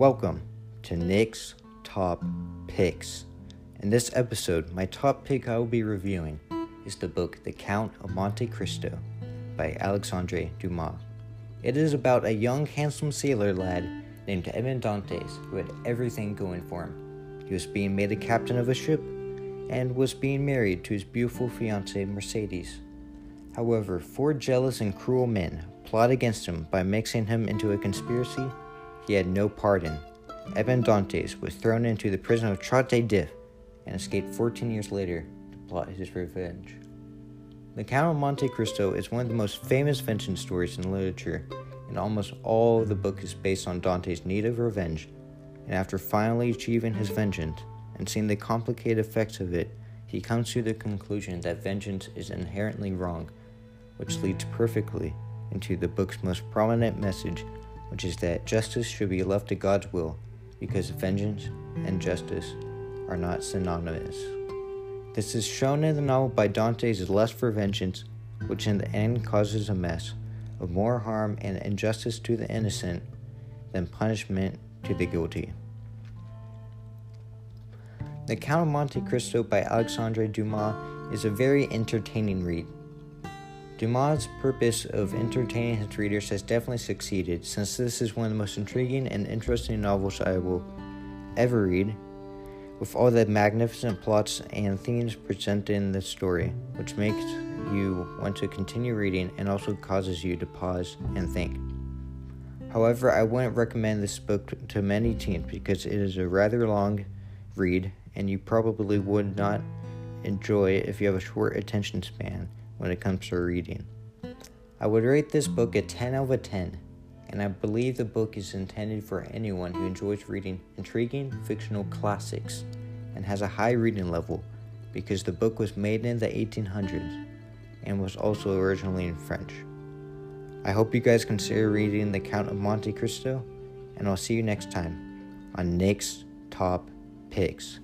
Welcome to Nick's Top Picks. In this episode, my top pick I will be reviewing is the book The Count of Monte Cristo by Alexandre Dumas. It is about a young, handsome sailor lad named Edmond Dantes who had everything going for him. He was being made a captain of a ship and was being married to his beautiful fiancée Mercedes. However, four jealous and cruel men plot against him by mixing him into a conspiracy he had no pardon. Edmond Dantes was thrown into the prison of Chateau d'If and escaped 14 years later to plot his revenge. The Count of Monte Cristo is one of the most famous vengeance stories in literature, and almost all of the book is based on Dantes' need of revenge. And after finally achieving his vengeance and seeing the complicated effects of it, he comes to the conclusion that vengeance is inherently wrong, which leads perfectly into the book's most prominent message which is that justice should be left to God's will, because vengeance and justice are not synonymous. This is shown in the novel by Dantes' lust for vengeance, which in the end causes a mess of more harm and injustice to the innocent than punishment to the guilty. The Count of Monte Cristo by Alexandre Dumas is a very entertaining read. Dumas' purpose of entertaining his readers has definitely succeeded, since this is one of the most intriguing and interesting novels I will ever read, with all the magnificent plots and themes presented in the story, which makes you want to continue reading and also causes you to pause and think. However, I wouldn't recommend this book to many teens because it is a rather long read and you probably would not enjoy it if you have a short attention span when it comes to reading. I would rate this book a 10 out of 10, and I believe the book is intended for anyone who enjoys reading intriguing fictional classics and has a high reading level because the book was made in the 1800s and was also originally in French. I hope you guys consider reading The Count of Monte Cristo, and I'll see you next time on Nick's Top Picks.